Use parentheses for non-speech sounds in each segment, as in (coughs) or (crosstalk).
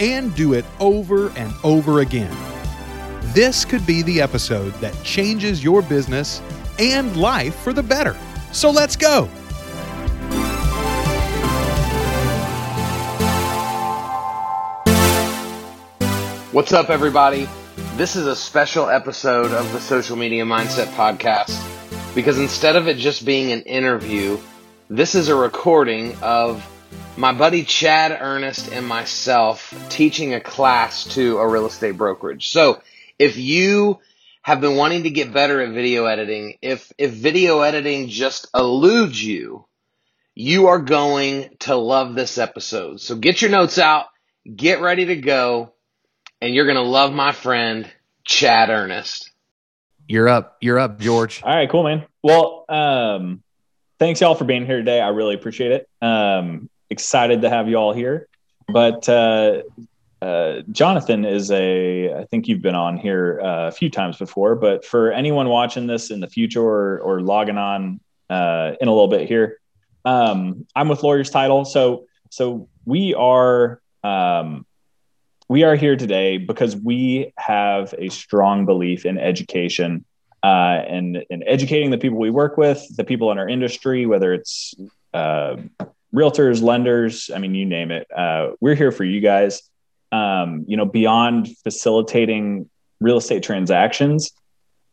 and do it over and over again. This could be the episode that changes your business and life for the better. So let's go. What's up, everybody? This is a special episode of the Social Media Mindset Podcast because instead of it just being an interview, this is a recording of my buddy Chad Earnest and myself teaching a class to a real estate brokerage. So if you have been wanting to get better at video editing, if, if video editing just eludes you, you are going to love this episode. So get your notes out, get ready to go, and you're going to love my friend Chad Earnest. You're up. You're up, George. All right, cool, man. Well, um, thanks y'all for being here today. I really appreciate it. Um, excited to have you all here. But uh, uh, Jonathan is a, I think you've been on here uh, a few times before, but for anyone watching this in the future or, or logging on uh, in a little bit here, um, I'm with Lawyers Title. So, so we are, um, we are here today because we have a strong belief in education uh, and, and educating the people we work with, the people in our industry, whether it's uh, realtors, lenders, I mean, you name it. Uh, we're here for you guys. Um, you know, beyond facilitating real estate transactions,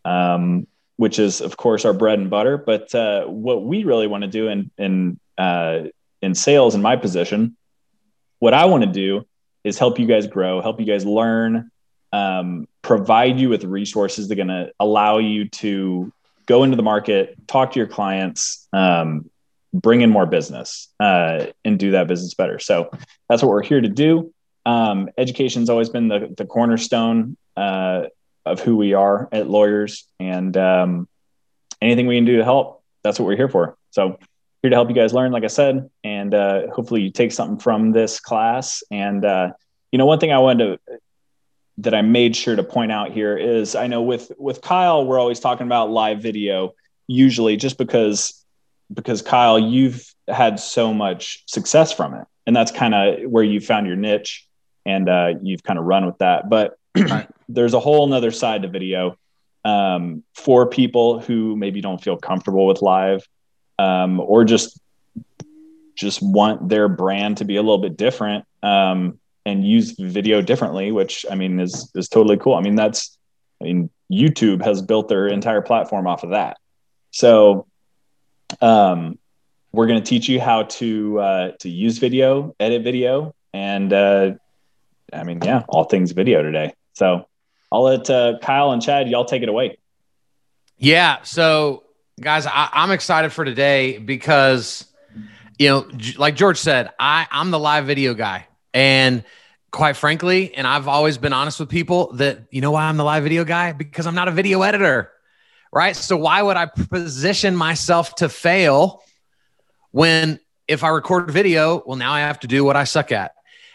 um, which is of course our bread and butter. But uh, what we really want to do in in uh, in sales, in my position, what I want to do is help you guys grow, help you guys learn, um, provide you with resources that are going to allow you to go into the market, talk to your clients, um, bring in more business uh, and do that business better. So that's what we're here to do. Um, education's always been the, the cornerstone uh, of who we are at lawyers, and um, anything we can do to help, that's what we're here for. So here to help you guys learn, like I said, and uh, hopefully you take something from this class. And uh, you know, one thing I wanted to that I made sure to point out here is I know with with Kyle, we're always talking about live video, usually just because because Kyle, you've had so much success from it, and that's kind of where you found your niche, and uh, you've kind of run with that. But (clears throat) there's a whole nother side to video um, for people who maybe don't feel comfortable with live, um, or just just want their brand to be a little bit different um, and use video differently, which I mean is is totally cool. I mean that's I mean YouTube has built their entire platform off of that. So um, we're going to teach you how to uh, to use video, edit video, and uh, I mean, yeah, all things video today. So I'll let uh, Kyle and Chad y'all take it away. Yeah. So guys, I, I'm excited for today because you know, like George said, I I'm the live video guy, and quite frankly, and I've always been honest with people that you know why I'm the live video guy because I'm not a video editor right? So why would I position myself to fail when if I record video, well, now I have to do what I suck at.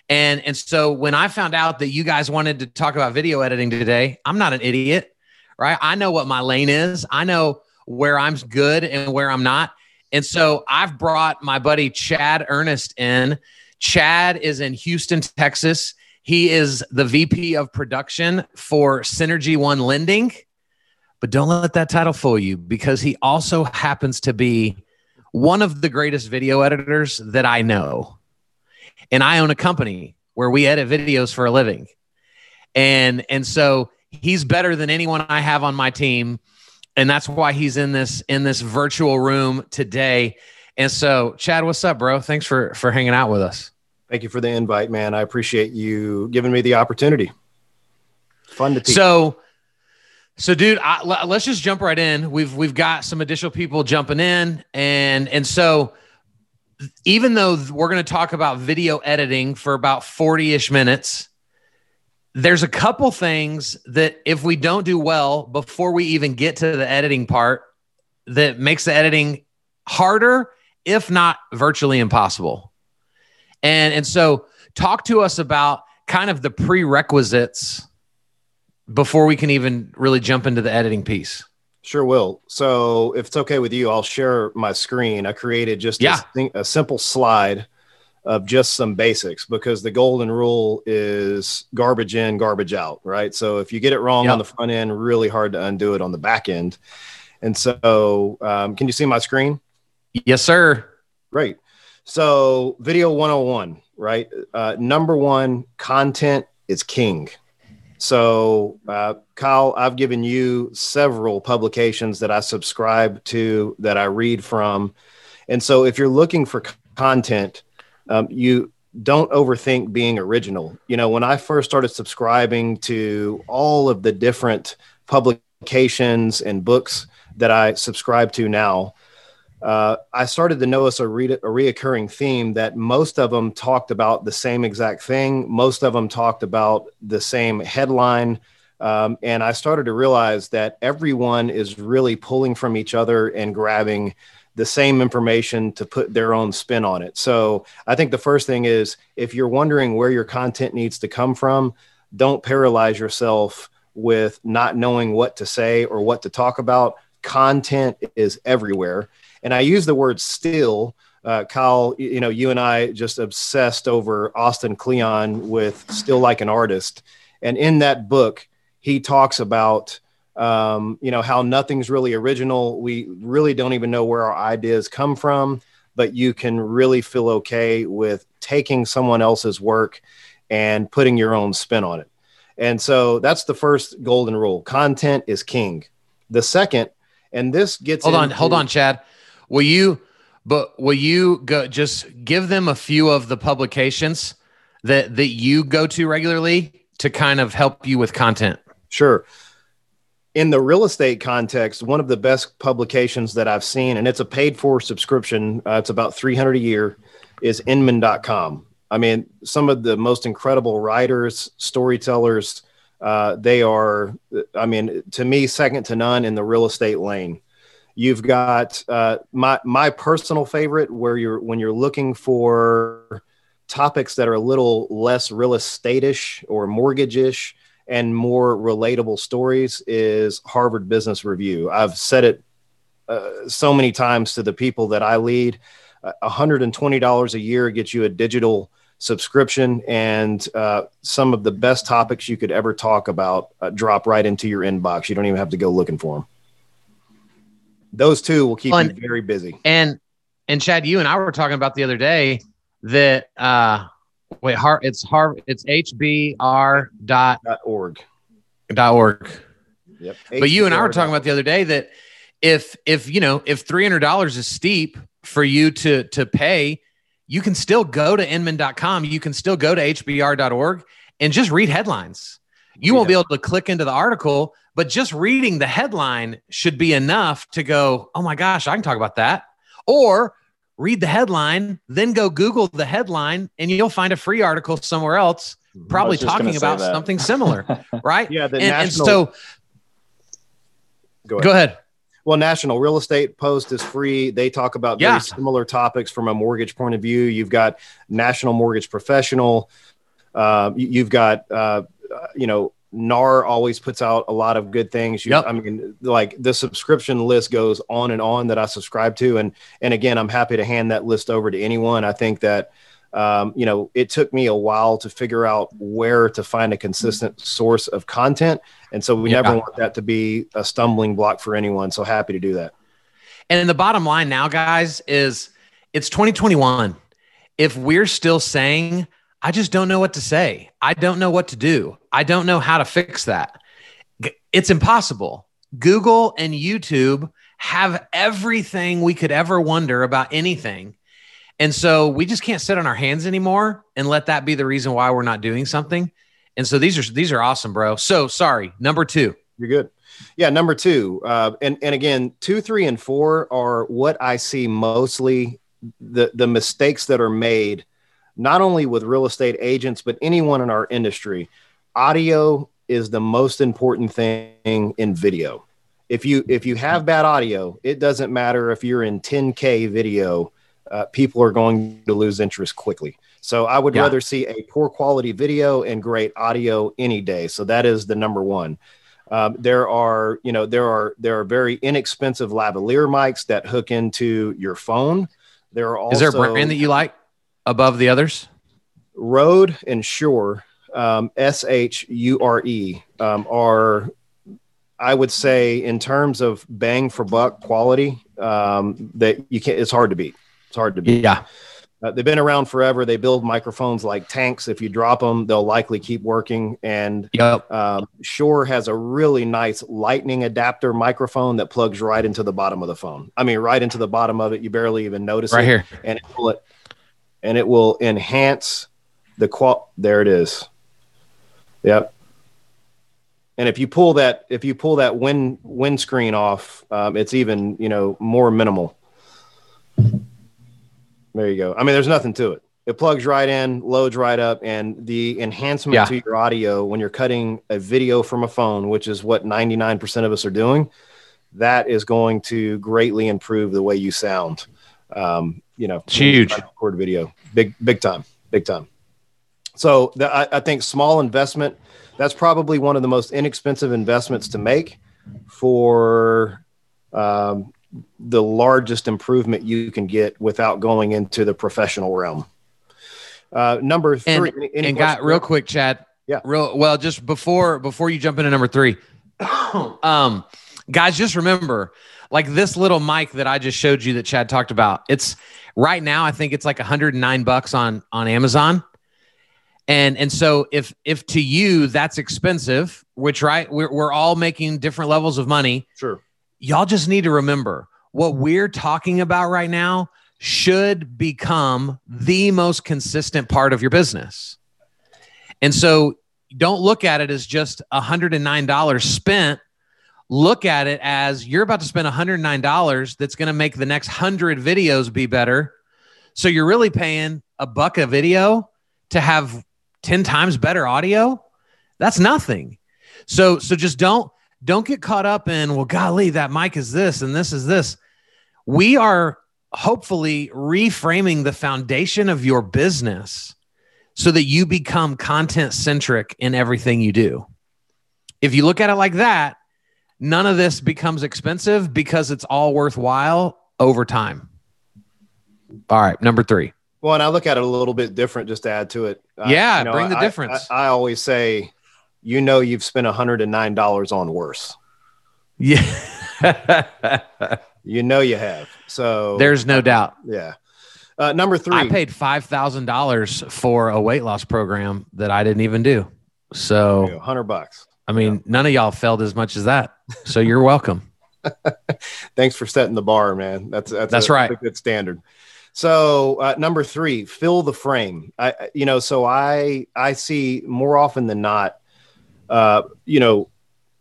And and so when I found out that you guys wanted to talk about video editing today, I'm not an idiot, right? I know what my lane is. I know where I'm good and where I'm not. And so I've brought my buddy Chad Earnest in. Chad is in Houston, Texas. He is the VP of production for Synergy One Lending. But don't let that title fool you because he also happens to be one of the greatest video editors that I know. And I own a company where we edit videos for a living. And and so he's better than anyone I have on my team. And that's why he's in this in this virtual room today. And so, Chad, what's up, bro? Thanks for for hanging out with us. Thank you for the invite, man. I appreciate you giving me the opportunity. Fun to teach. So, so, dude, let's just jump right in. We've we've got some additional people jumping in, and and so even though we're going to talk about video editing for about forty ish minutes, there's a couple things that if we don't do well before we even get to the editing part, that makes the editing harder, if not virtually impossible. And and so talk to us about kind of the prerequisites before we can even really jump into the editing piece. Sure will. So, if it's okay with you, I'll share my screen. I created just Yeah. a, a simple slide of just some basics because the golden rule is garbage in, garbage out, right? So, if you get it wrong Yep. on the front end, really hard to undo it on the back end. And so, um, can you see my screen? Yes, sir. Great. So, video 101, right? Uh, number one, content is king. So, uh, Kyle, I've given you several publications that I subscribe to, that I read from. And so, if you're looking for c- content, um, you don't overthink being original. You know, when I first started subscribing to all of the different publications and books that I subscribe to now, uh, I started to notice a, re- a reoccurring theme that most of them talked about the same exact thing. Most of them talked about the same headline. Um, and I started to realize that everyone is really pulling from each other and grabbing the same information to put their own spin on it. So I think the first thing is if you're wondering where your content needs to come from, don't paralyze yourself with not knowing what to say or what to talk about. Content is everywhere and I use the word still. Uh, Kyle, you know, you and I just obsessed over Austin Kleon with Steal Like an Artist. And in that book, he talks about, um, you know, how nothing's really original. We really don't even know where our ideas come from, but you can really feel okay with taking someone else's work and putting your own spin on it. And so that's the first golden rule content is king. The second, and this gets Hold on, into- hold on, Chad. Will you but will you go just give them a few of the publications that that you go to regularly to kind of help you with content? Sure. In the real estate context, one of the best publications that I've seen, and it's a paid for subscription, uh, it's about 300 a year, is Inman.com. I mean, some of the most incredible writers, storytellers, uh, they are, I mean, to me, second to none in the real estate lane. You've got uh, my my personal favorite, where you're when you're looking for topics that are a little less real estate-ish or mortgage-ish and more relatable stories is Harvard Business Review. I've said it uh, so many times to the people that I lead. Uh, $120 a year gets you a digital subscription, and uh, some of the best topics you could ever talk about uh, drop right into your inbox. You don't even have to go looking for them. Those two will keep Well, you very busy. And and Chad, you and I were talking about the other day that uh wait, har it's har it's hbr dot Dot org. dot org. Yep. But you and I were talking about the other day that if if you know if three hundred dollars is steep for you to to pay, you can still go to inman.com. You can still go to hbr.org and just read headlines. You won't be able to click into the article, but just reading the headline should be enough to go, oh my gosh, I can talk about that. Or read the headline, then go Google the headline, and you'll find a free article somewhere else, probably talking about that. something similar, (laughs) right? Yeah, the and, and so go ahead. go ahead. Well, National Real Estate Post is free. They talk about Yeah. very similar topics from a mortgage point of view. You've got National Mortgage Professional. Uh, you- you've got, uh, uh, you know, NAR always puts out a lot of good things. You, Yep. I mean, like the subscription list goes on and on that I subscribe to, and and again, I'm happy to hand that list over to anyone. I think that. Um, you know, it took me a while to figure out where to find a consistent source of content. And so we Yeah. never want that to be a stumbling block for anyone. So happy to do that. And the bottom line now, guys, is it's 2021. If we're still saying, I just don't know what to say, I don't know what to do, I don't know how to fix that, it's impossible. Google and YouTube have everything we could ever wonder about anything. And so we just can't sit on our hands anymore and let that be the reason why we're not doing something. And so these are these are awesome, bro. So sorry, number two. You're good. Yeah, number two, uh, and and again, two, three, and four are what I see mostly the the mistakes that are made, not only with real estate agents but anyone in our industry. Audio is the most important thing in video. If you if you have bad audio, it doesn't matter if you're in 10k video. Uh, people are going to lose interest quickly. So I would yeah. rather see a poor quality video and great audio any day. So that is the number one. Um, there are, you know, there are there are very inexpensive lavalier mics that hook into your phone. There are also is there a brand that you like above the others? Rode and Shure, um, S H U R E, um, are I would say in terms of bang for buck quality um, that you can't. It's hard to beat. It's hard to beat. Yeah. Uh, they've been around forever. They build microphones like tanks. If you drop them, they'll likely keep working. And yep. um, Shure has a really nice lightning adapter microphone that plugs right into the bottom of the phone. I mean, right into the bottom of it. You barely even notice right it. here. And it will, and it will enhance the qual. There it is. Yep. And if you pull that, if you pull that wind windscreen off, um, it's even you know more minimal. There you go. I mean, there's nothing to it. It plugs right in, loads right up, and the enhancement yeah. to your audio when you're cutting a video from a phone, which is what 99% of us are doing, that is going to greatly improve the way you sound. Um, you know, it's huge. Record video, big, big time, big time. So the, I, I think small investment. That's probably one of the most inexpensive investments to make for um, the largest improvement you can get without going into the professional realm. Uh, number three, and, and got real quick, Chad. Yeah. Real well, just before before you jump into number three, (coughs) um, guys, just remember, like this little mic that I just showed you that Chad talked about. It's right now, I think it's like 109 bucks on on Amazon. And and so if if to you that's expensive, which right, we're we're all making different levels of money. Sure y'all just need to remember what we're talking about right now should become the most consistent part of your business. And so don't look at it as just $109 spent. Look at it as you're about to spend $109 that's going to make the next 100 videos be better. So you're really paying a buck a video to have 10 times better audio. That's nothing. So so just don't don't get caught up in, well, golly, that mic is this and this is this. We are hopefully reframing the foundation of your business so that you become content centric in everything you do. If you look at it like that, none of this becomes expensive because it's all worthwhile over time. All right, number three. Well, and I look at it a little bit different just to add to it. Yeah, you know, bring the I, difference. I, I, always say you know you've spent $109 on worse. Yeah. you know you have. So there's no doubt. Yeah. Uh, number three. I paid five thousand dollars for a weight loss program that I didn't even do. So hundred bucks. I mean, yeah. none of y'all failed as much as that. So you're welcome. (laughs) Thanks for setting the bar, man. That's that's, that's a, right. A good standard. So uh, number three, fill the frame. I you know, so I I see more often than not uh, you know,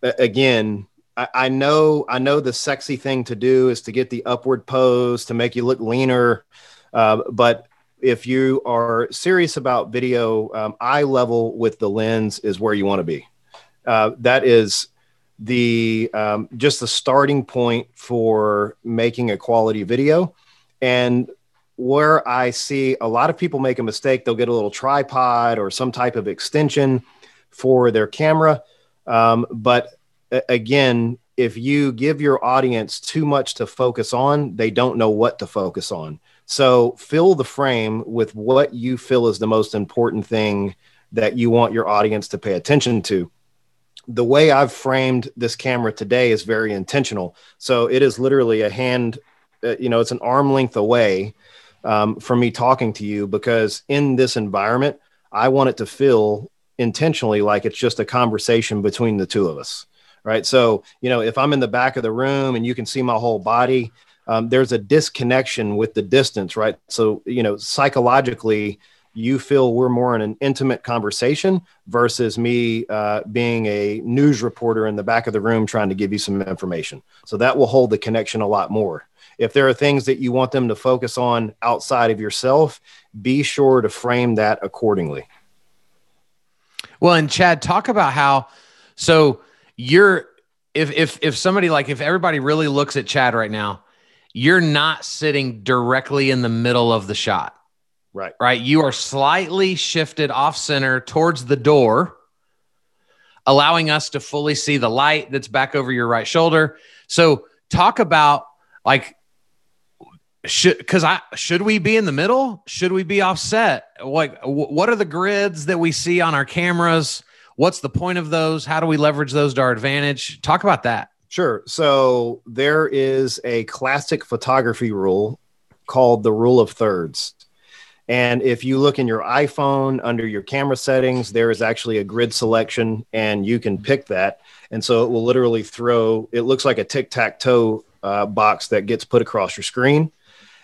again, I, I, know I know the sexy thing to do is to get the upward pose to make you look leaner, uh, but if you are serious about video, um, eye level with the lens is where you want to be. Uh, that is the um, just the starting point for making a quality video, and where I see a lot of people make a mistake, they'll get a little tripod or some type of extension for their camera. Um, but again, if you give your audience too much to focus on, they don't know what to focus on. So fill the frame with what you feel is the most important thing that you want your audience to pay attention to. The way I've framed this camera today is very intentional. So it is literally a hand, uh, you know, it's an arm length away um, from me talking to you because in this environment, I want it to feel intentionally like it's just a conversation between the two of us right? So you know if i'm in the back of the room and you can see my whole body um, there's a disconnection with the distance right? So you know psychologically you feel we're more in an intimate conversation versus me uh, being a news reporter in the back of the room trying to give you some information. So that will hold the connection a lot more if there are things that you want them to focus on outside of yourself be sure to frame that accordingly Well, and Chad, talk about how so you're if if if somebody like if everybody really looks at Chad right now, you're not sitting directly in the middle of the shot. Right. Right. You are slightly shifted off center towards the door, allowing us to fully see the light that's back over your right shoulder. So talk about like should because I should we be in the middle? Should we be offset? Like what are the grids that we see on our cameras? What's the point of those? How do we leverage those to our advantage? Talk about that. Sure. So there is a classic photography rule called the rule of thirds. And if you look in your iPhone under your camera settings, there is actually a grid selection and you can pick that. And so it will literally throw, it looks like a tic tac toe uh, box that gets put across your screen.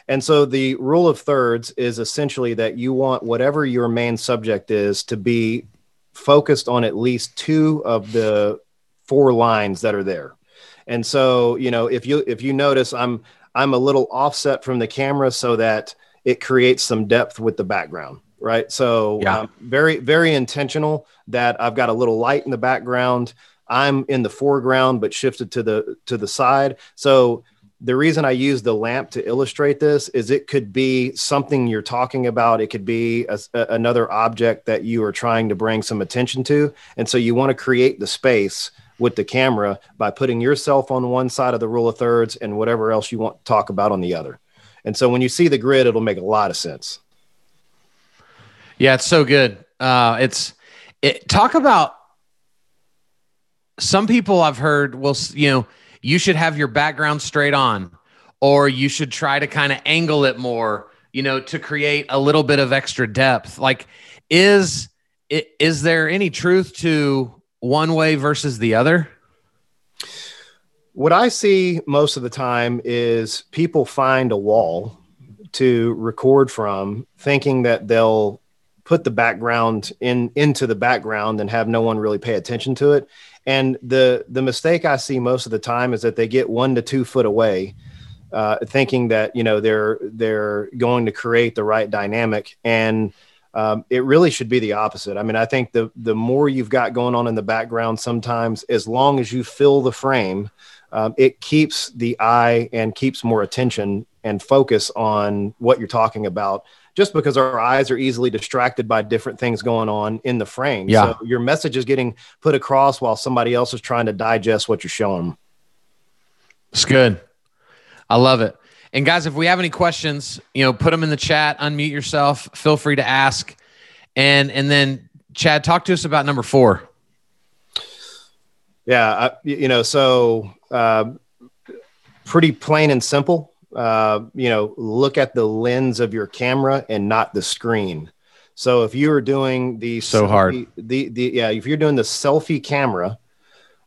And so the rule of thirds is essentially that you want whatever your main subject is to be focused on at least two of the four lines that are there. And so, you know, if you if you notice I'm I'm a little offset from the camera so that it creates some depth with the background right so yeah. um, very very intentional that i've got a little light in the background i'm in the foreground but shifted to the to the side so the reason i use the lamp to illustrate this is it could be something you're talking about it could be a, a, another object that you are trying to bring some attention to and so you want to create the space with the camera by putting yourself on one side of the rule of thirds and whatever else you want to talk about on the other and so when you see the grid, it'll make a lot of sense. Yeah, it's so good. Uh, it's it, talk about some people I've heard will you know you should have your background straight on, or you should try to kind of angle it more, you know, to create a little bit of extra depth. Like, is is there any truth to one way versus the other? What I see most of the time is people find a wall to record from, thinking that they'll put the background in into the background and have no one really pay attention to it. And the the mistake I see most of the time is that they get one to two foot away, uh, thinking that you know they're they're going to create the right dynamic and. Um, it really should be the opposite. I mean, I think the the more you've got going on in the background, sometimes as long as you fill the frame, um, it keeps the eye and keeps more attention and focus on what you're talking about just because our eyes are easily distracted by different things going on in the frame. Yeah. So your message is getting put across while somebody else is trying to digest what you're showing them. It's good. I love it. And guys, if we have any questions, you know, put them in the chat, unmute yourself, feel free to ask. And and then Chad, talk to us about number 4. Yeah, I, you know, so uh, pretty plain and simple. Uh, you know, look at the lens of your camera and not the screen. So if you are doing the so selfie, hard the the yeah, if you're doing the selfie camera,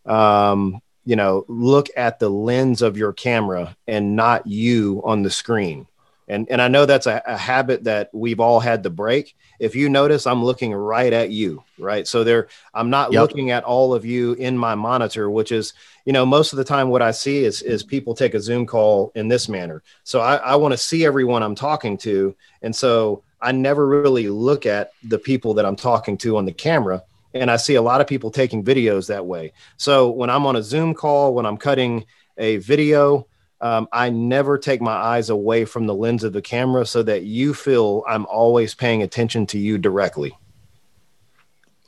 um, you know, look at the lens of your camera and not you on the screen. And and I know that's a, a habit that we've all had to break if you notice, I'm looking right at you, right? So there, I'm not yep. looking at all of you in my monitor, which is, you know, most of the time what I see is is people take a Zoom call in this manner. So I, I want to see everyone I'm talking to, and so I never really look at the people that I'm talking to on the camera. And I see a lot of people taking videos that way. So when I'm on a Zoom call, when I'm cutting a video, um, I never take my eyes away from the lens of the camera so that you feel I'm always paying attention to you directly.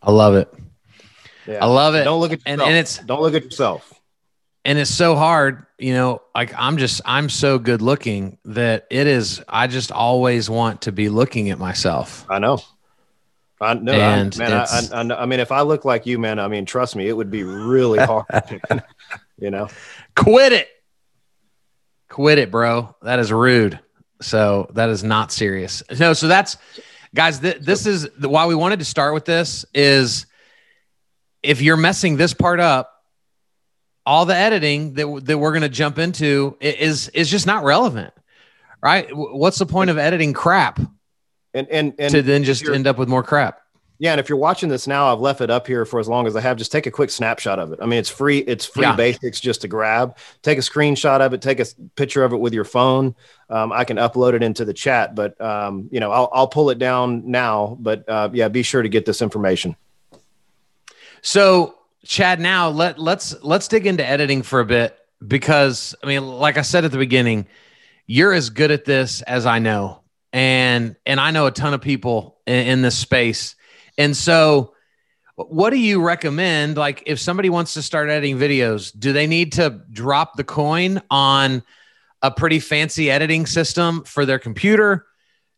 I love it. Yeah. I love it. Don't look at yourself. And, and it's don't look at yourself. And it's so hard, you know, like I'm just I'm so good looking that it is I just always want to be looking at myself. I know. I know, man. I, I, I, mean, if I look like you, man, I mean, trust me, it would be really hard. (laughs) you know, quit it. Quit it, bro. That is rude. So that is not serious. No, so that's guys. Th- this is the, why we wanted to start with this. Is if you're messing this part up, all the editing that that we're going to jump into is is just not relevant, right? What's the point of editing crap? And and, and to then just end up with more crap. Yeah, and if you're watching this now, I've left it up here for as long as I have. Just take a quick snapshot of it. I mean, it's free. It's free yeah. basics just to grab. Take a screenshot of it. Take a picture of it with your phone. Um, I can upload it into the chat, but um, you know, I'll, I'll pull it down now. But uh, yeah, be sure to get this information. So, Chad, now let let's let's dig into editing for a bit because I mean, like I said at the beginning, you're as good at this as I know, and and I know a ton of people in, in this space, and so. What do you recommend? Like, if somebody wants to start editing videos, do they need to drop the coin on a pretty fancy editing system for their computer?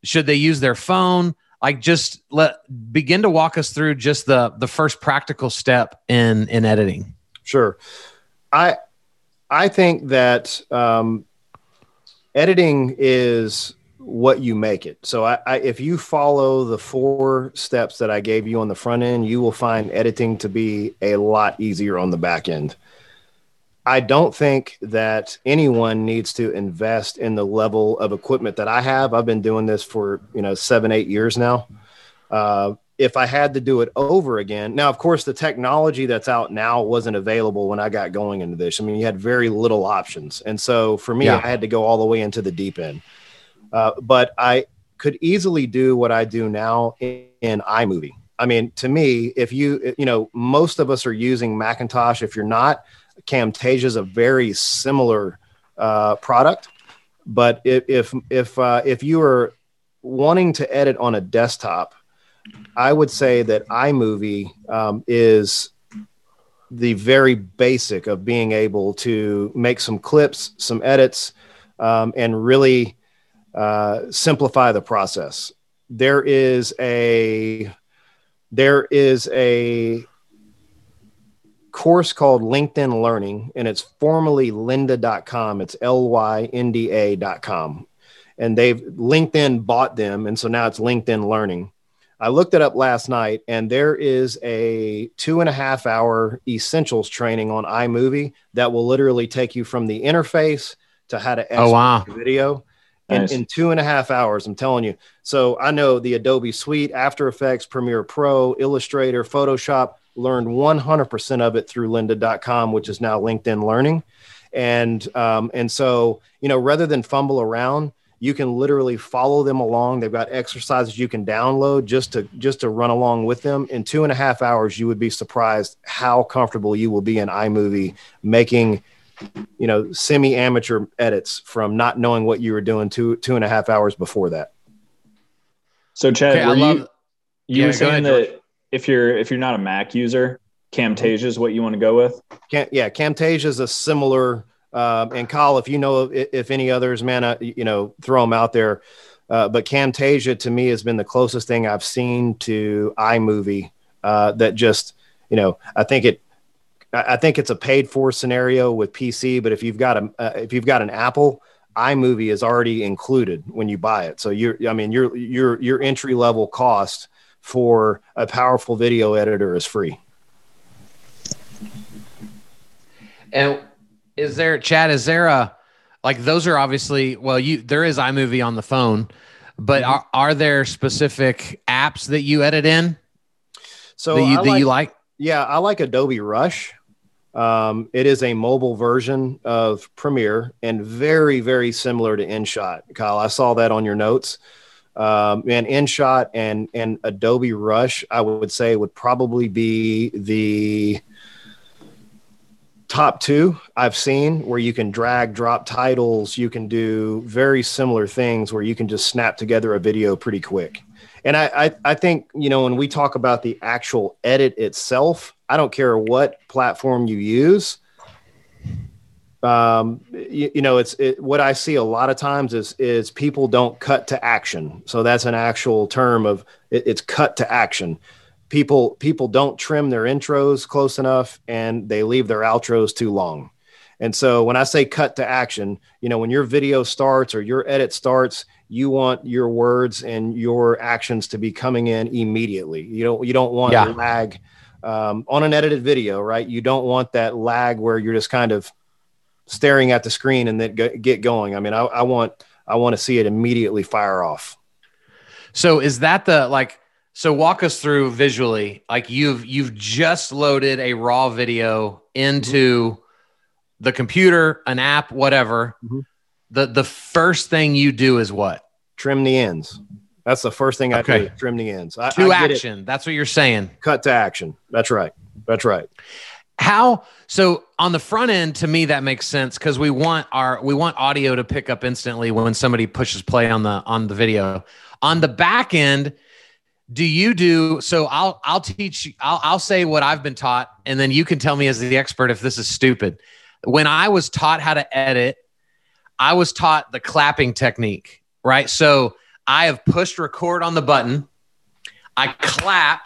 Should they use their phone? Like, just let begin to walk us through just the the first practical step in in editing. Sure, I I think that um, editing is what you make it. So I, I, if you follow the four steps that I gave you on the front end, you will find editing to be a lot easier on the back end. I don't think that anyone needs to invest in the level of equipment that I have. I've been doing this for you know seven, eight years now. Uh, if I had to do it over again, now of course the technology that's out now wasn't available when I got going into this. I mean, you had very little options, and so for me, yeah. I had to go all the way into the deep end. Uh, but I could easily do what I do now in, in iMovie. I mean, to me, if you you know, most of us are using Macintosh. If you're not, Camtasia is a very similar uh, product, but if if if, uh, if you are wanting to edit on a desktop, I would say that iMovie um, is the very basic of being able to make some clips, some edits, um, and really uh, simplify the process. There is a there is a course called LinkedIn Learning, and it's formerly lynda.com. It's L Y N D A.com. And they've LinkedIn bought them. And so now it's LinkedIn Learning. I looked it up last night, and there is a two and a half hour essentials training on iMovie that will literally take you from the interface to how to edit oh, wow. video. Nice. In, in, two and a half hours. I'm telling you. So I know the Adobe Suite, After Effects, Premiere Pro, Illustrator, Photoshop learned 100% of it through lynda.com, which is now LinkedIn Learning. And, um, and so, you know, rather than fumble around, you can literally follow them along. They've got exercises you can download just to just to run along with them. In two and a half hours, you would be surprised how comfortable you will be in iMovie making, you know, semi-amateur edits from not knowing what you were doing two two and a half hours before that. So Chad, okay, were love, you you yeah, were saying ahead, that if you're if you're not a Mac user, Camtasia is what you want to go with. Cam, yeah, Camtasia is a similar. Um, and Kyle, if you know if, if any others, man, uh, you know, throw them out there. Uh, but Camtasia to me has been the closest thing I've seen to iMovie uh, that just, you know, I think it, I think it's a paid for scenario with PC. But if you've got a, uh, if you've got an Apple, iMovie is already included when you buy it. So you're, I mean, your your your entry level cost for a powerful video editor is free. And is there, Chad, is there a, like those are obviously, well, you, there is iMovie on the phone, but mm-hmm. are, are there specific apps that you edit in? So that you, that like, you like? Yeah, I like Adobe Rush. Um, it is a mobile version of Premiere and very, very similar to InShot. Kyle, I saw that on your notes um, and InShot and and Adobe Rush, I would say would probably be the top two I've seen where you can drag, drop titles. You can do very similar things where you can just snap together a video pretty quick. And I, I, I think, you know, when we talk about the actual edit itself, I don't care what platform you use um, you, you, know, it's it, what I see a lot of times is is people don't cut to action. So that's an actual term of it, it's cut to action. People people don't trim their intros close enough, and they leave their outros too long. And so when I say cut to action, you know, when your video starts or your edit starts, you want your words and your actions to be coming in immediately. You don't you don't want yeah. lag um, on an edited video, right? You don't want that lag where you're just kind of staring at the screen and then get going. I mean, I, I want I want to see it immediately fire off. So is that the like? So walk us through visually. Like you've you've just loaded a raw video into the computer, an app, whatever. Mm-hmm. The the first thing you do is what? Trim the ends. That's the first thing I okay. do. Trim the ends. I, to I action. That's what you're saying. Cut to action. That's right. That's right. How so on the front end to me that makes sense because we want our we want audio to pick up instantly when somebody pushes play on the on the video. On the back end, do you do so I'll I'll teach I'll I'll say what I've been taught and then you can tell me as the expert if this is stupid. When I was taught how to edit, I was taught the clapping technique, right? So I have pushed record on the button. I clap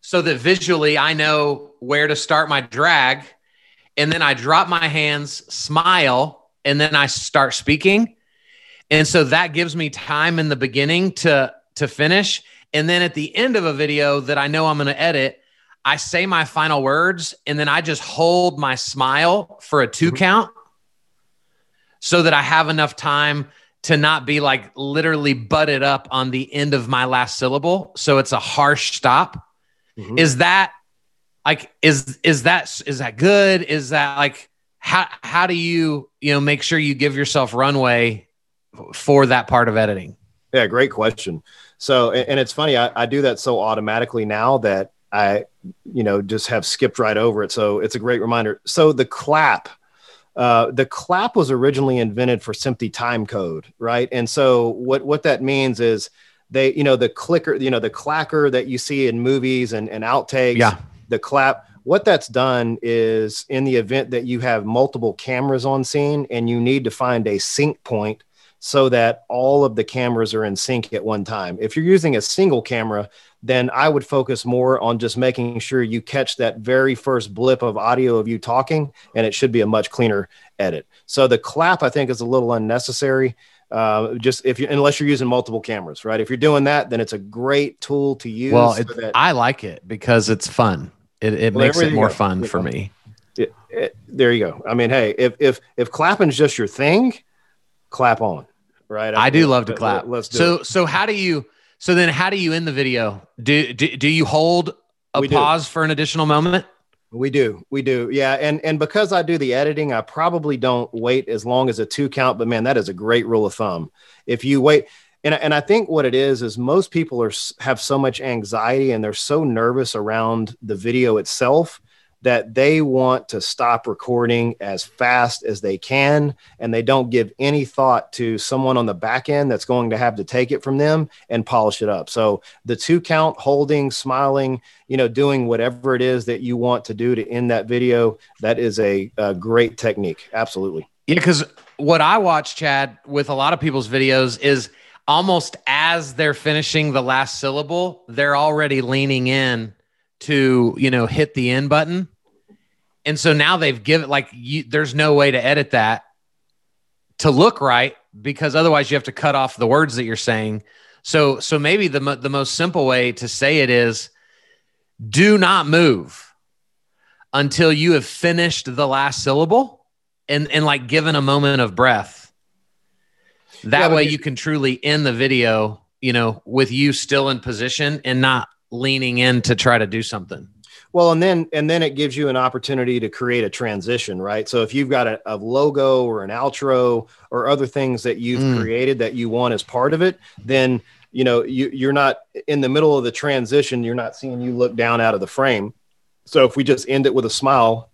so that visually I know where to start my drag. And then I drop my hands, smile, and then I start speaking. And so that gives me time in the beginning to to finish. And then at the end of a video that I know I'm going to edit, I say my final words and then I just hold my smile for a 2 mm-hmm. count so that I have enough time to not be like literally butted up on the end of my last syllable. So it's a harsh stop. Mm-hmm. Is that like is is that is that good? Is that like how how do you you know make sure you give yourself runway for that part of editing? Yeah, great question. So and, it's funny, I, I do that so automatically now that I you know just have skipped right over it. So it's a great reminder. So the clap. Uh, the clap was originally invented for SMPTE time code, right? And so what what that means is they you know the clicker you know the clacker that you see in movies and, and outtakes yeah the clap what that's done is in the event that you have multiple cameras on scene and you need to find a sync point so that all of the cameras are in sync at one time if you're using a single camera then i would focus more on just making sure you catch that very first blip of audio of you talking and it should be a much cleaner edit so the clap i think is a little unnecessary uh, just if you unless you're using multiple cameras, right? If you're doing that, then it's a great tool to use. Well, so that, I like it because it's fun. It, it well, makes it more fun for me. It, it, there you go. I mean, hey, if if if clapping's just your thing, clap on, right? I, I do love to clap. Let, us so it. so how do you? So then, how do you end the video? Do do, do you hold a we pause do. for an additional moment? We do, we do, yeah. And and because I do the editing, I probably don't wait as long as a two count. But man, that is a great rule of thumb. If you wait, and and I think what it is is most people are have so much anxiety and they're so nervous around the video itself that they want to stop recording as fast as they can and they don't give any thought to someone on the back end that's going to have to take it from them and polish it up. So the two count holding smiling you know doing whatever it is that you want to do to end that video that is a, a great technique. Absolutely. Yeah because what i watch chad with a lot of people's videos is almost as they're finishing the last syllable they're already leaning in to you know hit the end button and so now they've given like you, there's no way to edit that to look right because otherwise you have to cut off the words that you're saying so so maybe the the most simple way to say it is do not move until you have finished the last syllable and and like given a moment of breath that yeah, way you can truly end the video you know with you still in position and not leaning in to try to do something. Well, and then and then it gives you an opportunity to create a transition, right? So if you've got a, a logo or an outro or other things that you've mm. created that you want as part of it, then you know you, you're not in the middle of the transition. You're not seeing you look down out of the frame. So if we just end it with a smile,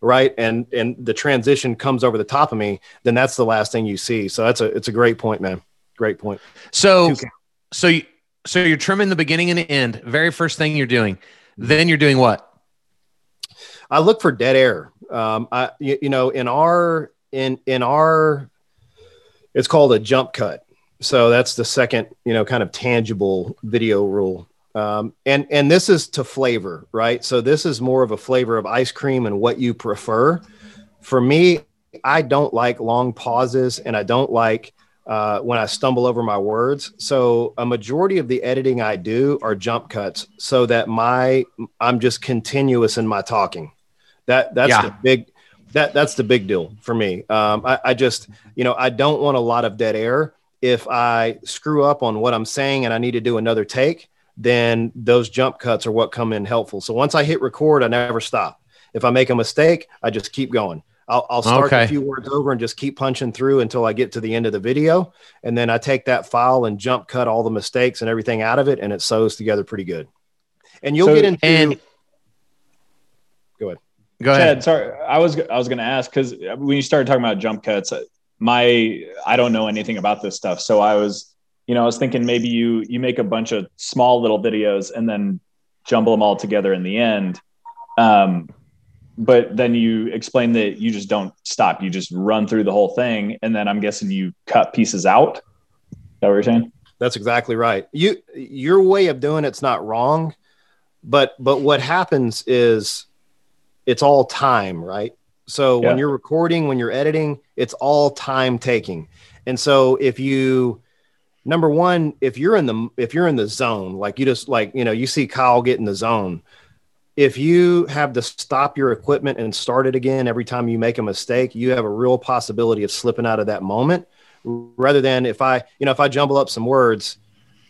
right, and and the transition comes over the top of me, then that's the last thing you see. So that's a it's a great point, man. Great point. So so you, so you're trimming the beginning and the end. Very first thing you're doing. Then you're doing what? I look for dead air. Um, I you, you know in our in in our it's called a jump cut. So that's the second you know kind of tangible video rule. Um, and and this is to flavor, right? So this is more of a flavor of ice cream and what you prefer. For me, I don't like long pauses, and I don't like uh, when I stumble over my words. So a majority of the editing I do are jump cuts, so that my I'm just continuous in my talking. That that's yeah. the big that that's the big deal for me. Um, I, I just you know I don't want a lot of dead air. If I screw up on what I'm saying and I need to do another take, then those jump cuts are what come in helpful. So once I hit record, I never stop. If I make a mistake, I just keep going. I'll, I'll start okay. a few words over and just keep punching through until I get to the end of the video. And then I take that file and jump cut all the mistakes and everything out of it, and it sews together pretty good. And you'll so, get into. And Go ahead. Go ahead. Chad, sorry, I was I was going to ask because when you started talking about jump cuts, my I don't know anything about this stuff, so I was, you know, I was thinking maybe you you make a bunch of small little videos and then jumble them all together in the end. Um, but then you explain that you just don't stop; you just run through the whole thing, and then I'm guessing you cut pieces out. Is that what you're saying? That's exactly right. You your way of doing it's not wrong, but but what happens is it's all time, right? So Yeah. when you're recording, when you're editing, it's all time taking. And so if you number one, if you're in the if you're in the zone, like you just like, you know, you see Kyle get in the zone, if you have to stop your equipment and start it again every time you make a mistake, you have a real possibility of slipping out of that moment rather than if I, you know, if I jumble up some words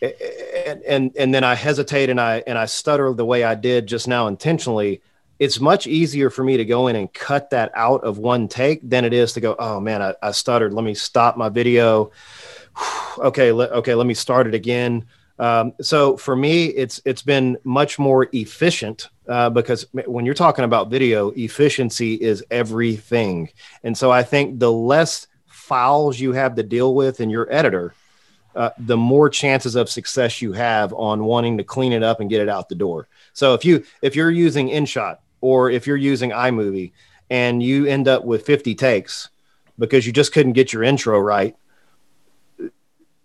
and, and, and then I hesitate and I, and I stutter the way I did just now intentionally, it's much easier for me to go in and cut that out of one take than it is to go, oh man, I, I stuttered. Let me stop my video. (sighs) okay. Let, okay. Let me start it again. Um, so for me, it's it's been much more efficient uh, because when you're talking about video, efficiency is everything. And so I think the less files you have to deal with in your editor, uh, the more chances of success you have on wanting to clean it up and get it out the door. So if you if you're using InShot or if you're using iMovie and you end up with 50 takes because you just couldn't get your intro right,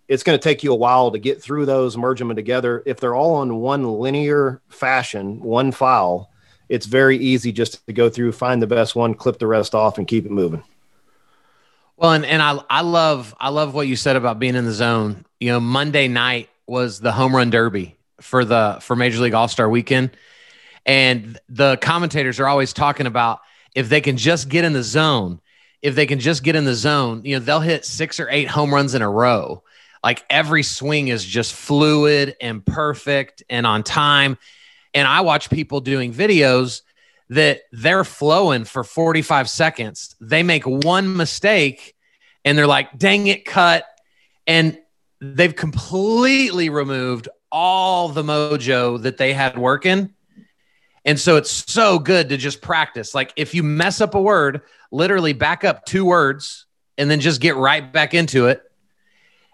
it's going to take you a while to get through those, merge them together. If they're all in one linear fashion, one file, it's very easy just to go through, find the best one, clip the rest off, and keep it moving. Well, and, and I I love I love what you said about being in the zone. You know, Monday night was the home run derby for the for Major League All Star Weekend, and the commentators are always talking about if they can just get in the zone, if they can just get in the zone, you know, they'll hit six or eight home runs in a row. Like every swing is just fluid and perfect and on time. And I watch people doing videos that they're flowing for 45 seconds. They make one mistake and they're like, dang it, cut. And they've completely removed all the mojo that they had working. And so it's so good to just practice. Like if you mess up a word, literally back up two words and then just get right back into it.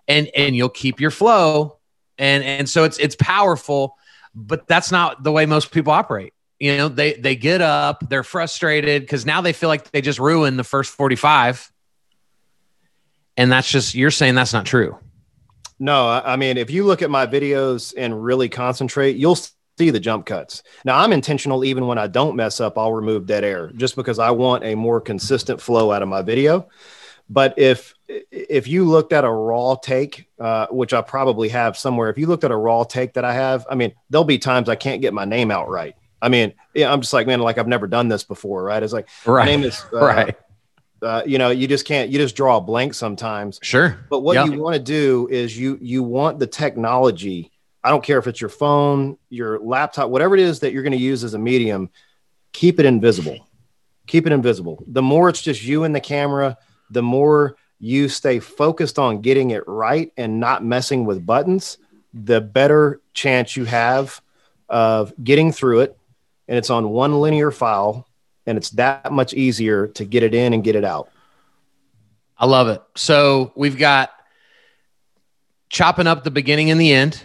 And and you'll keep your flow. And and so it's it's powerful, but that's not the way most people operate you know they they get up they're frustrated because now they feel like they just ruined the first 45 and that's just you're saying that's not true No, I mean, if you look at my videos and really concentrate, you'll see the jump cuts. Now, I'm intentional even when I don't mess up, I'll remove dead air just because I want a more consistent flow out of my video. But if if you looked at a raw take, uh, which I probably have somewhere, if you looked at a raw take that I have, I mean, there'll be times I can't get my name out right. I mean, yeah, I'm just like, man, like I've never done this before, right? It's like my right name is (laughs) uh, right Uh, you know, you just can't. You just draw a blank sometimes. sure But what Yep. you want to do is you you want the technology. I don't care if it's your phone, your laptop, whatever it is that you're going to use as a medium, keep it invisible. Keep it invisible. The more it's just you and the camera, the more you stay focused on getting it right and not messing with buttons, the better chance you have of getting through it. And it's on one linear file, and it's that much easier to get it in and get it out. i love it so we've got chopping up the beginning and the end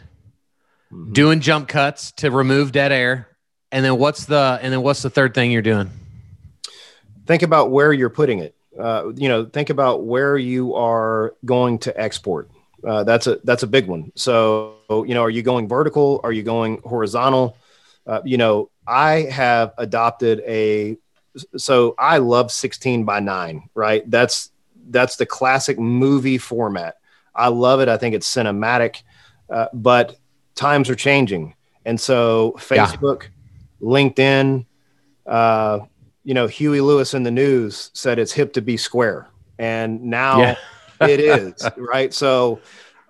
Mhm. doing jump cuts to remove dead air and then what's the and then what's the third thing you're doing think about where you're putting it. Uh, you know, think about where you are going to export. Uh, that's a that's a big one. So, you know, are you going vertical? Are you going horizontal? Uh, you know, I have adopted a. So I love 16 by nine. Right. That's that's the classic movie format. I love it. I think it's cinematic, uh, but times are changing, and so Yeah. Facebook, LinkedIn, uh, you know, Huey Lewis and the News said it's hip to be square. And now Yeah. (laughs) it is, right? So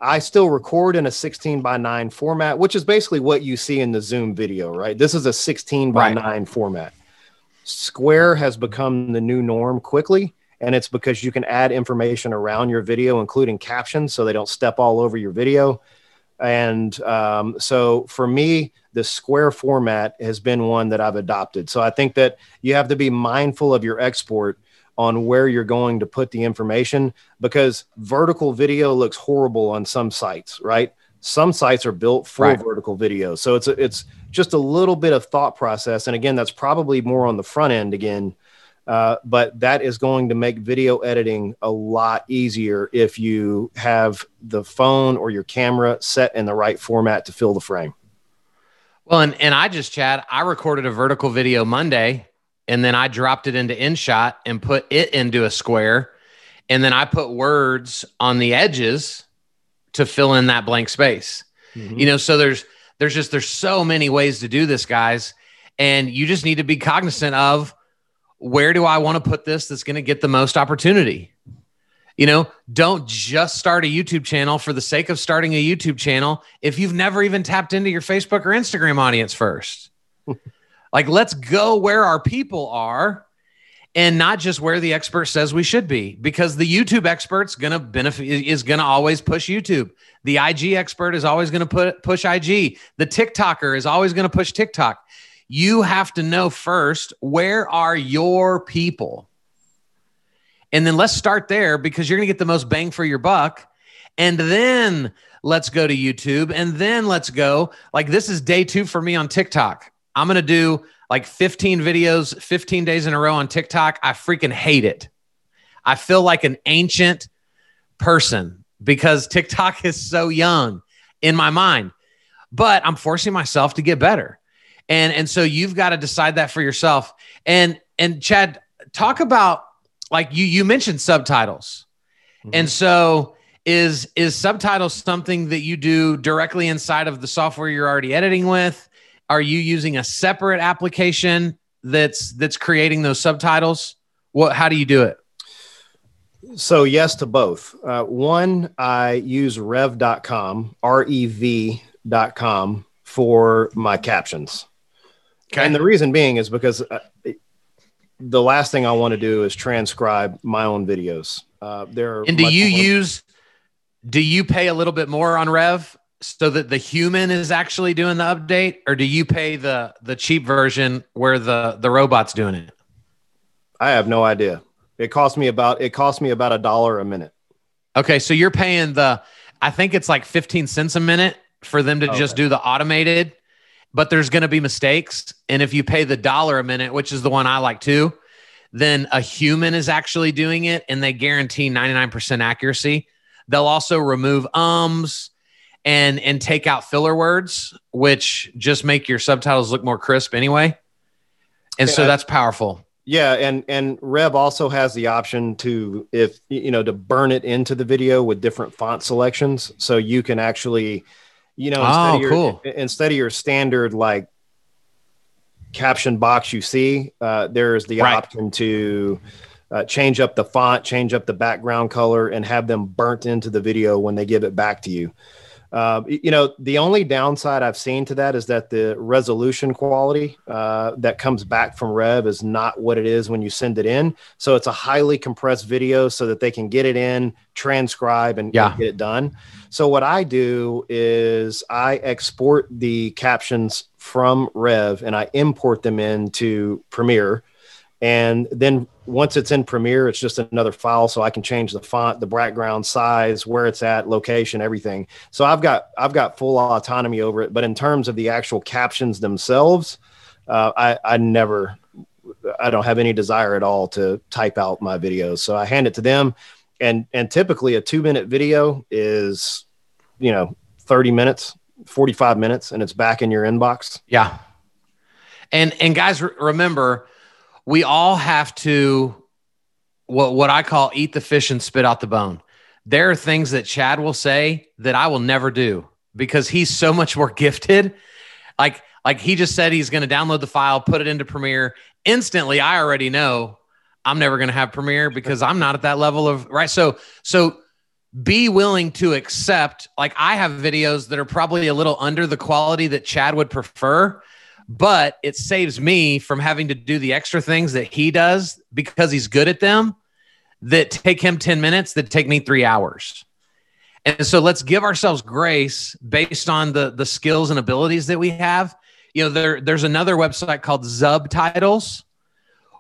I still record in a 16 by 9 format, which is basically what you see in the Zoom video, right? This is a 16 by Right. 9 format. Square has become the new norm quickly. And it's because you can add information around your video, including captions, so they don't step all over your video. And um, so for me, the square format has been one that I've adopted. So I think that you have to be mindful of your export on where you're going to put the information because vertical video looks horrible on some sites, right? Some sites are built for right. vertical video. So it's a, it's just a little bit of thought process and again that's probably more on the front end again. Uh, but that is going to make video editing a lot easier if you have the phone or your camera set in the right format to fill the frame. Well, and, and I just, Chad, I recorded a vertical video Monday and then I dropped it into InShot and put it into a square. And then I put words on the edges to fill in that blank space. Mm-hmm. You know, so there's there's just there's so many ways to do this, guys. And you just need to be cognizant of where do I want to put this that's going to get the most opportunity. You know, don't just start a YouTube channel for the sake of starting a YouTube channel if you've never even tapped into your Facebook or Instagram audience first. (laughs) like, let's go where our people are and not just where the expert says we should be because the YouTube expert's going to benefit is going to always push YouTube. The IG expert is always going to put push IG. The TikToker is always going to push TikTok. You have to know first where are your people? And then let's start there because you're going to get the most bang for your buck. And then let's go to YouTube. And then let's go. Like, this is day two for me on TikTok. I'm going to do like 15 videos, 15 days in a row on TikTok. I freaking hate it. I feel like an ancient person because TikTok is so young in my mind, but I'm forcing myself to get better. And, and so you've got to decide that for yourself. And, and Chad, talk about like you you mentioned subtitles. Mm-hmm. And so is is subtitles something that you do directly inside of the software you're already editing with? Are you using a separate application that's that's creating those subtitles? What how do you do it? So yes to both. Uh, one, I use rev.com, R-E-V.com for my captions. Okay. And the reason being is because uh, the last thing I want to do is transcribe my own videos. Uh, there. And do you more- use? Do you pay a little bit more on Rev so that the human is actually doing the update, or do you pay the the cheap version where the the robot's doing it? I have no idea. It cost me about it cost me about a dollar a minute. Okay, so you're paying the I think it's like 15 cents a minute for them to okay. just do the automated but there's going to be mistakes. And if you pay the dollar a minute, which is the one I like too, then a human is actually doing it and they guarantee 99% accuracy. They'll also remove ums and and take out filler words, which just make your subtitles look more crisp anyway. And yeah, so that's powerful. Yeah, and and Rev also has the option to if you know to burn it into the video with different font selections, so you can actually you know, instead, oh, of your, cool. instead of your standard like caption box you see, uh, there's the right. option to uh, change up the font, change up the background color, and have them burnt into the video when they give it back to you. Uh, you know, the only downside I've seen to that is that the resolution quality uh, that comes back from Rev is not what it is when you send it in. So it's a highly compressed video so that they can get it in, transcribe, and, yeah. and get it done. So what I do is I export the captions from Rev and I import them into Premiere. And then once it's in Premiere, it's just another file, so I can change the font, the background size, where it's at, location, everything. So I've got I've got full autonomy over it. But in terms of the actual captions themselves, uh, I I never I don't have any desire at all to type out my videos. So I hand it to them, and and typically a two minute video is you know thirty minutes, forty five minutes, and it's back in your inbox. Yeah. And and guys, remember we all have to what what I call eat the fish and spit out the bone. There are things that Chad will say that I will never do because he's so much more (laughs) gifted. Like like he just said he's going to download the file, put it into Premiere. Instantly, I already know I'm never going to have Premiere because I'm not at that level of right. So so be willing to accept like I have videos that are probably a little under the quality that Chad would prefer but it saves me from having to do the extra things that he does because he's good at them that take him 10 minutes that take me three hours. And so let's give ourselves grace based on the, the skills and abilities that we have you know, there there's another website called Zubtitles,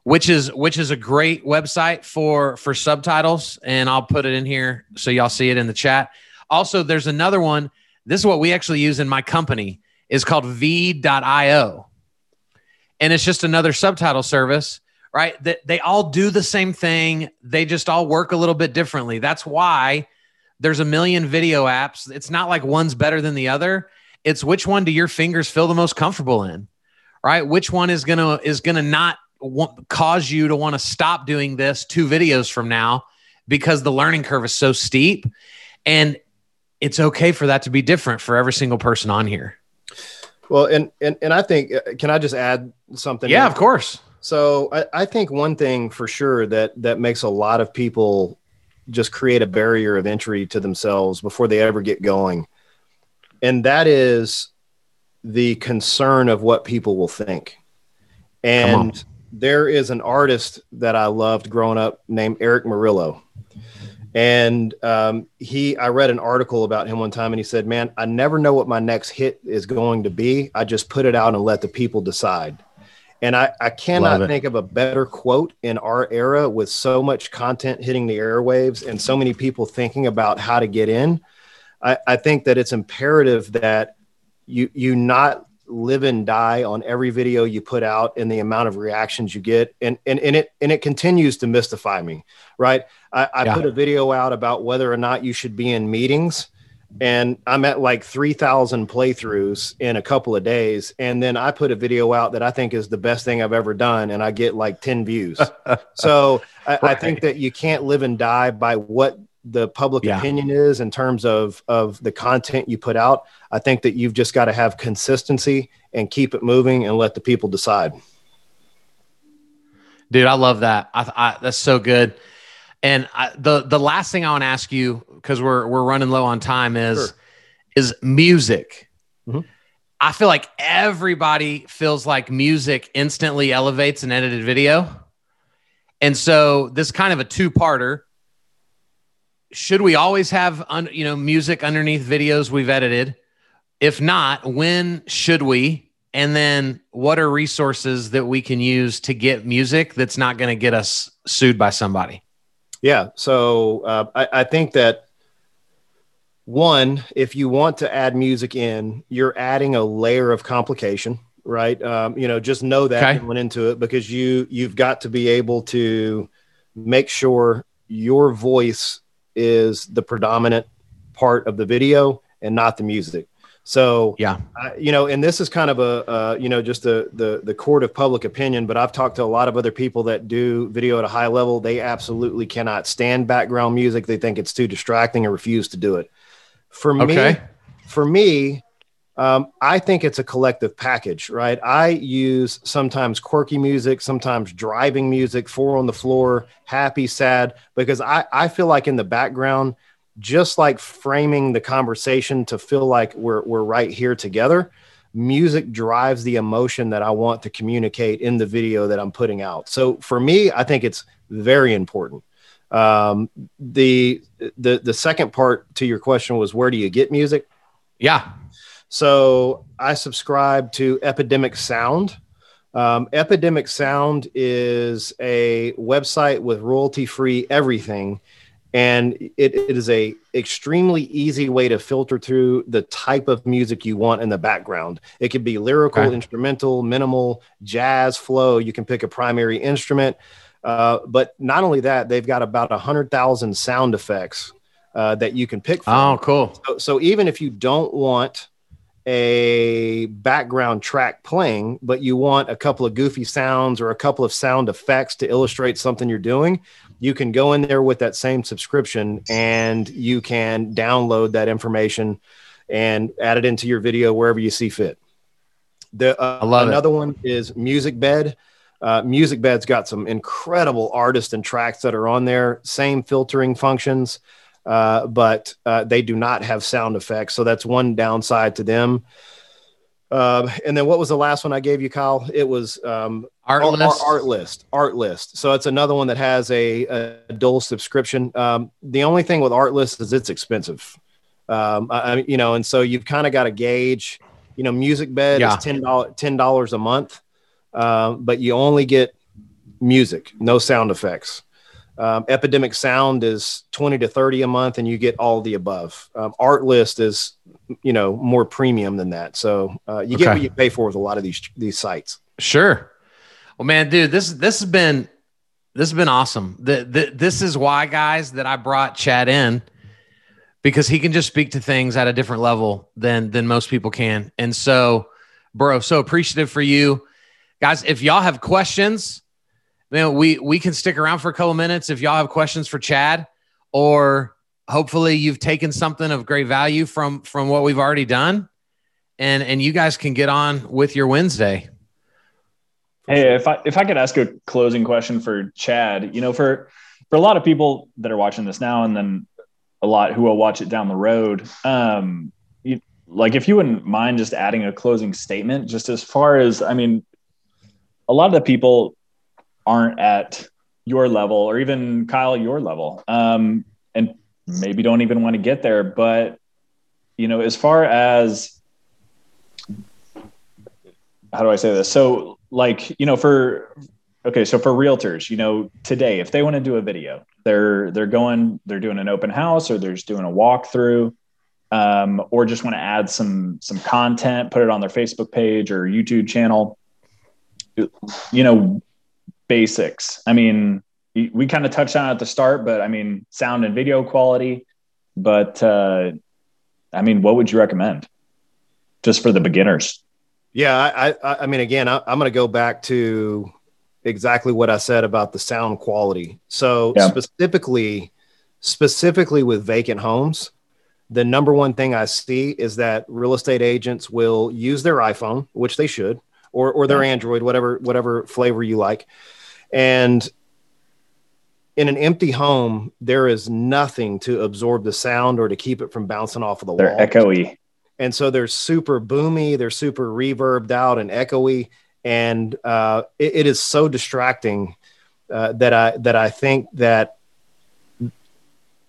which is which is a great website for for subtitles, and I'll put it in here so y'all see it in the chat. Also, there's another one. This is what we actually use in my company is called Veed.io. And it's just another subtitle service, right? That they all do the same thing. They just all work a little bit differently. That's why there's a million video apps. It's not like one's better than the other. It's which one do your fingers feel the most comfortable in, right? Which one is gonna is gonna not want, cause you to want to stop doing this two videos from now because the learning curve is so steep, and it's okay for that to be different for every single person on here. Well, and and and I think uh, can I just add something? Yeah, in? of course. So I, I think one thing for sure that that makes a lot of people just create a barrier of entry to themselves before they ever get going, and that is the concern of what people will think. And there is an artist that I loved growing up named Eric Murillo. And um, he, I read an article about him one time, and he said, "Man, I never know what my next hit is going to be. I just put it out and let the people decide." And I, I cannot think of a better quote in our era with so much content hitting the airwaves and so many people thinking about how to get in. I, I think that it's imperative that you you not live and die on every video you put out and the amount of reactions you get and and, and it and it continues to mystify me right i, I yeah. put a video out about whether or not you should be in meetings and i'm at like 3000 playthroughs in a couple of days and then i put a video out that i think is the best thing i've ever done and i get like 10 views (laughs) so I, right. I think that you can't live and die by what the public yeah. opinion is in terms of of the content you put out. I think that you've just got to have consistency and keep it moving and let the people decide. Dude, I love that. I, I that's so good. And I, the the last thing I want to ask you because we're we're running low on time is sure. is music. Mm-hmm. I feel like everybody feels like music instantly elevates an edited video. And so this kind of a two-parter should we always have un, you know music underneath videos we've edited? If not, when should we? And then what are resources that we can use to get music that's not going to get us sued by somebody? Yeah. So uh, I, I think that one, if you want to add music in, you're adding a layer of complication, right? Um, you know, just know that okay. went into it because you you've got to be able to make sure your voice is the predominant part of the video and not the music. So yeah, I, you know, and this is kind of a uh, you know just the the the court of public opinion. But I've talked to a lot of other people that do video at a high level. They absolutely cannot stand background music. They think it's too distracting and refuse to do it. For me, for me, um, I think it's a collective package, right? I use sometimes quirky music, sometimes driving music, four on the floor, happy, sad, because I, I feel like in the background, just like framing the conversation to feel like we're, we're right here together, music drives the emotion that I want to communicate in the video that I'm putting out. So for me, I think it's very important. Um, the, the, the second part to your question was where do you get music? Yeah. So I subscribe to Epidemic Sound. Um, Epidemic Sound is a website with royalty free everything. And it, it is a extremely easy way to filter through the type of music you want in the background. It could be lyrical, okay. instrumental, minimal, jazz, flow. You can pick a primary instrument. Uh, but not only that, they've got about a hundred thousand sound effects uh, that you can pick from. Oh, cool. So, so even if you don't want a background track playing, but you want a couple of goofy sounds or a couple of sound effects to illustrate something you're doing, you can go in there with that same subscription and you can download that information and add it into your video wherever you see fit. The uh, another it. one is MusicBed. Uh, MusicBed's got some incredible artists and tracks that are on there. Same filtering functions uh, but uh, they do not have sound effects. So that's one downside to them. Uh, and then what was the last one I gave you, Kyle? It was um, Artlist. Art, Artlist. Art list. So it's another one that has a, a dual subscription. Um, the only thing with Artlist is it's expensive. Um, I, you know, and so you've kind of got to gauge you know, Music Bed Yeah. is ten dollars ten dollars a month, uh, but you only get music, no sound effects. Um, Epidemic Sound is twenty to thirty a month, and you get all the above. Um, Art List is, you know, more premium than that. So uh, you get what you pay for with a lot of these these sites. Sure. Well, man, dude, this this has been this has been awesome. The, the, this is why, guys, that I brought Chad in because he can just speak to things at a different level than than most people can. And so, bro, so appreciative for you, guys. If y'all have questions, man, we we can stick around for a couple minutes. If y'all have questions for Chad, or hopefully you've taken something of great value from from what we've already done, and and you guys can get on with your Wednesday. Hey, if I if I could ask a closing question for Chad, you know, for for a lot of people that are watching this now, and then a lot who will watch it down the road, um, you, like if you wouldn't mind just adding a closing statement, just as far as I mean, a lot of the people aren't at your level, or even Kyle your level, um, and maybe don't even want to get there. But you know, as far as how do I say this? So, like, you know, for okay, so for realtors, you know, today, if they want to do a video, they're they're going, they're doing an open house, or they're just doing a walkthrough, um, or just want to add some some content, put it on their Facebook page or YouTube channel. You know, basics. I mean, we kind of touched on it at the start, but I mean, sound and video quality. But uh, I mean, what would you recommend, just for the beginners? Yeah, I, I, I mean, again, I, I'm going to go back to exactly what I said about the sound quality. So Yeah. specifically, specifically with vacant homes, the number one thing I see is that real estate agents will use their iPhone, which they should, or or their Android, whatever whatever flavor you like, and in an empty home, there is nothing to absorb the sound or to keep it from bouncing off of the They're wall. echoey. and so they're super boomy they're super reverbed out and echoey. And uh, it, it is so distracting uh, that i that i think that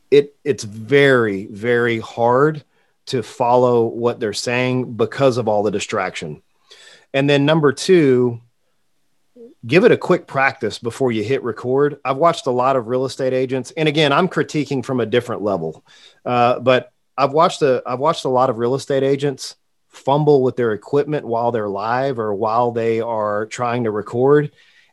it it's very very hard to follow what they're saying because of all the distraction. And then number two give it a quick practice before you hit record. I've watched a lot of real estate agents and again i'm critiquing from a different level. Uh, but I've watched a I've watched a lot of real estate agents fumble with their equipment while they're live or while they are trying to record.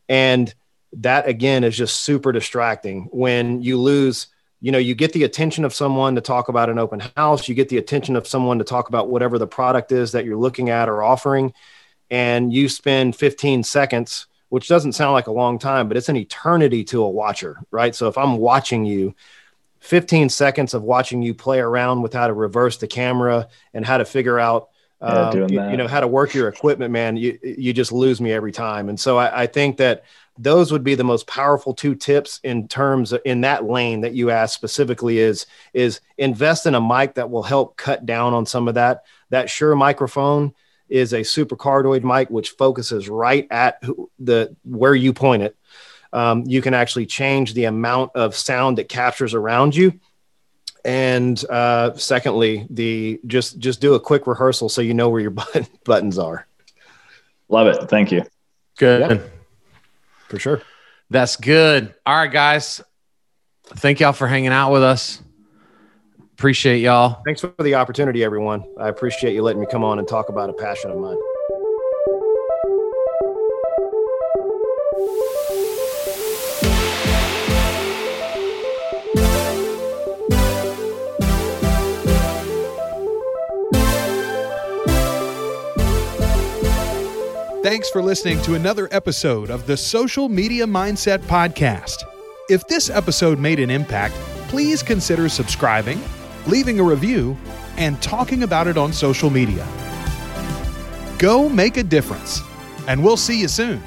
And that again is just super distracting. When you lose you know you get the attention of someone to talk about an open house you get the attention of someone to talk about whatever the product is that you're looking at or offering and you spend 15 seconds which doesn't sound like a long time but it's an eternity to a watcher right? So if i'm watching you 15 seconds of watching you play around with how to reverse the camera and how to figure out um, doing you, you know how to work your equipment man you you just lose me every time. And so I, I think that those would be the most powerful two tips in terms of, in that lane that you asked specifically is is invest in a mic that will help cut down on some of that that sure microphone is a super cardioid mic which focuses right at the where you point it um, you can actually change the amount of sound that captures around you and uh, secondly the just just do a quick rehearsal so you know where your (laughs) button, buttons are Love it. Thank you. Good. for sure That's good. All right, guys. Thank y'all for hanging out with us. Appreciate y'all. thanks for the opportunity everyone i appreciate you letting me come on and talk about a passion of mine Thanks for listening to another episode of the Social Media Mindset Podcast. If this episode made an impact, please consider subscribing, leaving a review, and talking about it on social media. Go make a difference, and we'll see you soon.